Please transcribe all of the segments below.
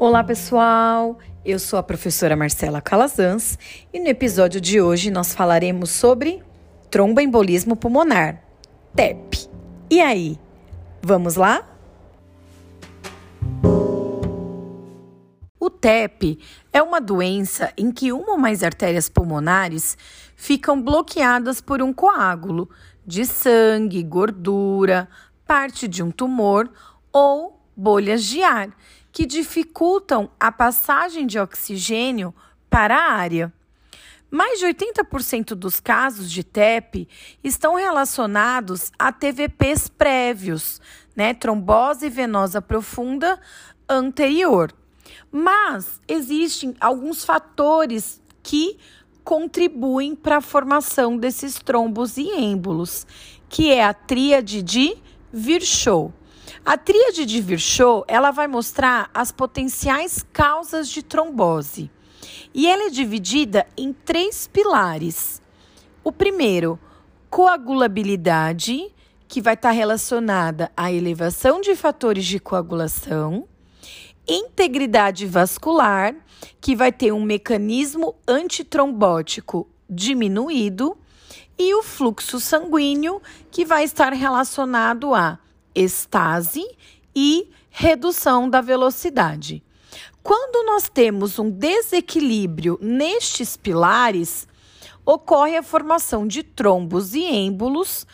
Olá, pessoal! Eu sou a professora Marcela Calazans e no episódio de hoje nós falaremos sobre tromboembolismo pulmonar, TEP. E aí, vamos lá? O TEP é uma doença em que uma ou mais artérias pulmonares ficam bloqueadas por um coágulo de sangue, gordura, parte de um tumor ou bolhas de ar que dificultam a passagem de oxigênio para a área. Mais de 80% dos casos de TEP estão relacionados a TVPs prévios, né, trombose venosa profunda anterior. Mas existem alguns fatores que contribuem para a formação desses trombos e êmbolos, que é a tríade de Virchow. A tríade de Virchow, ela vai mostrar as potenciais causas de trombose. E ela é dividida em três pilares. O primeiro, coagulabilidade, que vai estar relacionada à elevação de fatores de coagulação. Integridade vascular, que vai ter um mecanismo antitrombótico diminuído. E o fluxo sanguíneo, que vai estar relacionado a estase e redução da velocidade. Quando nós temos um desequilíbrio nestes pilares, ocorre a formação de trombos e êmbolos,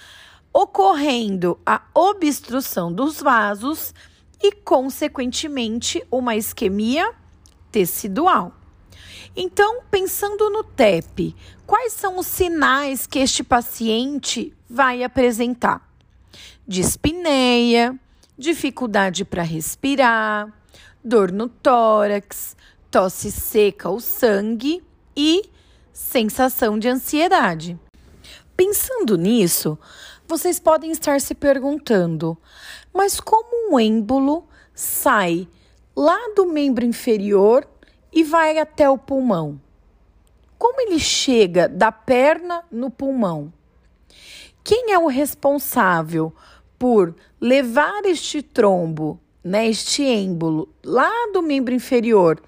ocorrendo a obstrução dos vasos e, consequentemente, uma isquemia tecidual. Então, pensando no TEP, quais são os sinais que este paciente vai apresentar? Dispneia, dificuldade para respirar, dor no tórax, tosse seca ou sangue e sensação de ansiedade. Pensando nisso, vocês podem estar se perguntando: mas como um êmbolo sai lá do membro inferior e vai até o pulmão? Como ele chega da perna no pulmão? Quem é o responsável por levar este trombo, né, este êmbolo, lá do membro inferior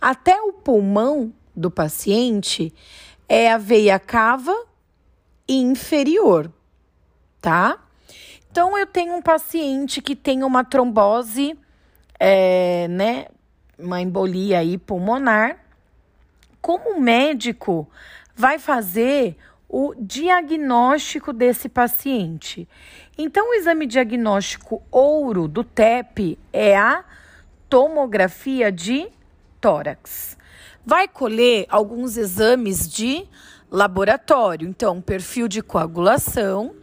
até o pulmão do paciente, é a veia cava inferior, tá? Então, eu tenho um paciente que tem uma trombose, é, né, uma embolia aí pulmonar. Como o médico vai fazer o diagnóstico desse paciente. Então, o exame diagnóstico ouro do TEP é a tomografia de tórax. Vai colher alguns exames de laboratório, então, perfil de coagulação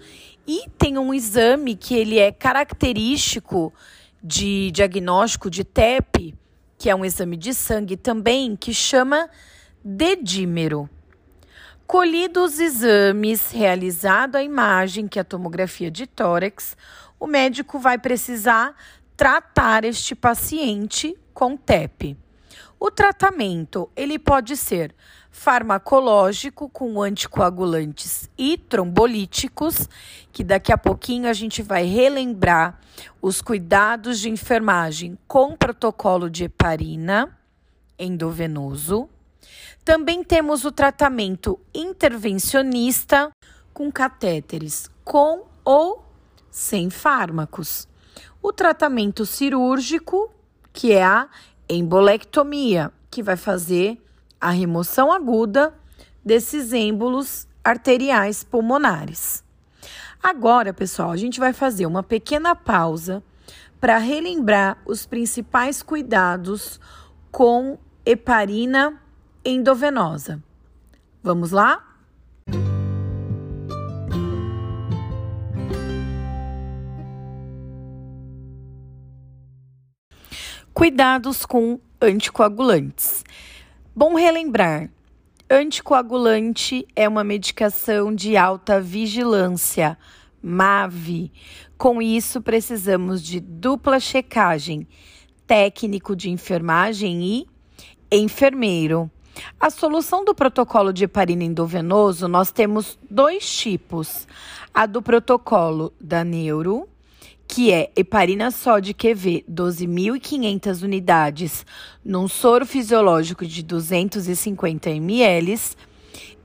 e tem um exame que ele é característico de diagnóstico de TEP, que é um exame de sangue também, que chama dedímero. Colhidos os exames, realizado a imagem, que é a tomografia de tórax, o médico vai precisar tratar este paciente com TEP. O tratamento, ele pode ser farmacológico com anticoagulantes e trombolíticos, que daqui a pouquinho a gente vai relembrar os cuidados de enfermagem com protocolo de heparina endovenoso. Também temos o tratamento intervencionista com catéteres com ou sem fármacos. O tratamento cirúrgico, que é a embolectomia, que vai fazer a remoção aguda desses êmbolos arteriais pulmonares. Agora, pessoal, a gente vai fazer uma pequena pausa para relembrar os principais cuidados com heparina endovenosa. Vamos lá? Cuidados com anticoagulantes. Bom relembrar: anticoagulante é uma medicação de alta vigilância, MAV. Com isso, precisamos de dupla checagem, técnico de enfermagem e enfermeiro. A solução do protocolo de heparina endovenoso, nós temos dois tipos. A do protocolo da Neuro, que é heparina sódica EV 12.500 unidades num soro fisiológico de 250 ml.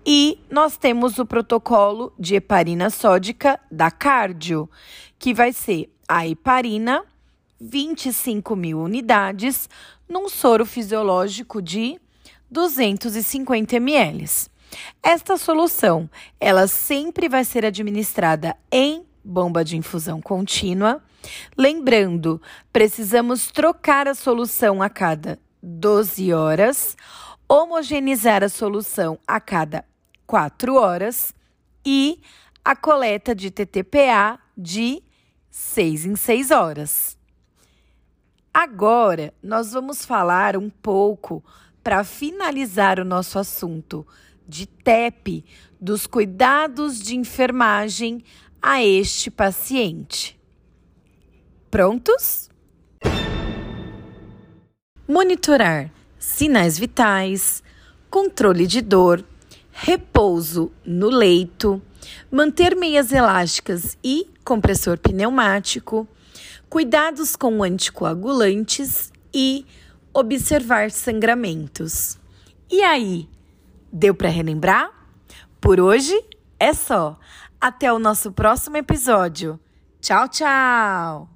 E nós temos o protocolo de heparina sódica da Cardio, que vai ser a heparina 25 mil unidades num soro fisiológico de 250 ml. Esta solução, ela sempre vai ser administrada em bomba de infusão contínua. Lembrando, precisamos trocar a solução a cada 12 horas, homogeneizar a solução a cada 4 horas e a coleta de TTPA de 6 em 6 horas. Agora, nós vamos falar um pouco para finalizar o nosso assunto de TEP, dos cuidados de enfermagem a este paciente. Prontos? Monitorar sinais vitais, controle de dor, repouso no leito, manter meias elásticas e compressor pneumático, cuidados com anticoagulantes e observar sangramentos. E aí, deu para relembrar? Por hoje é só. Até o nosso próximo episódio. Tchau, tchau!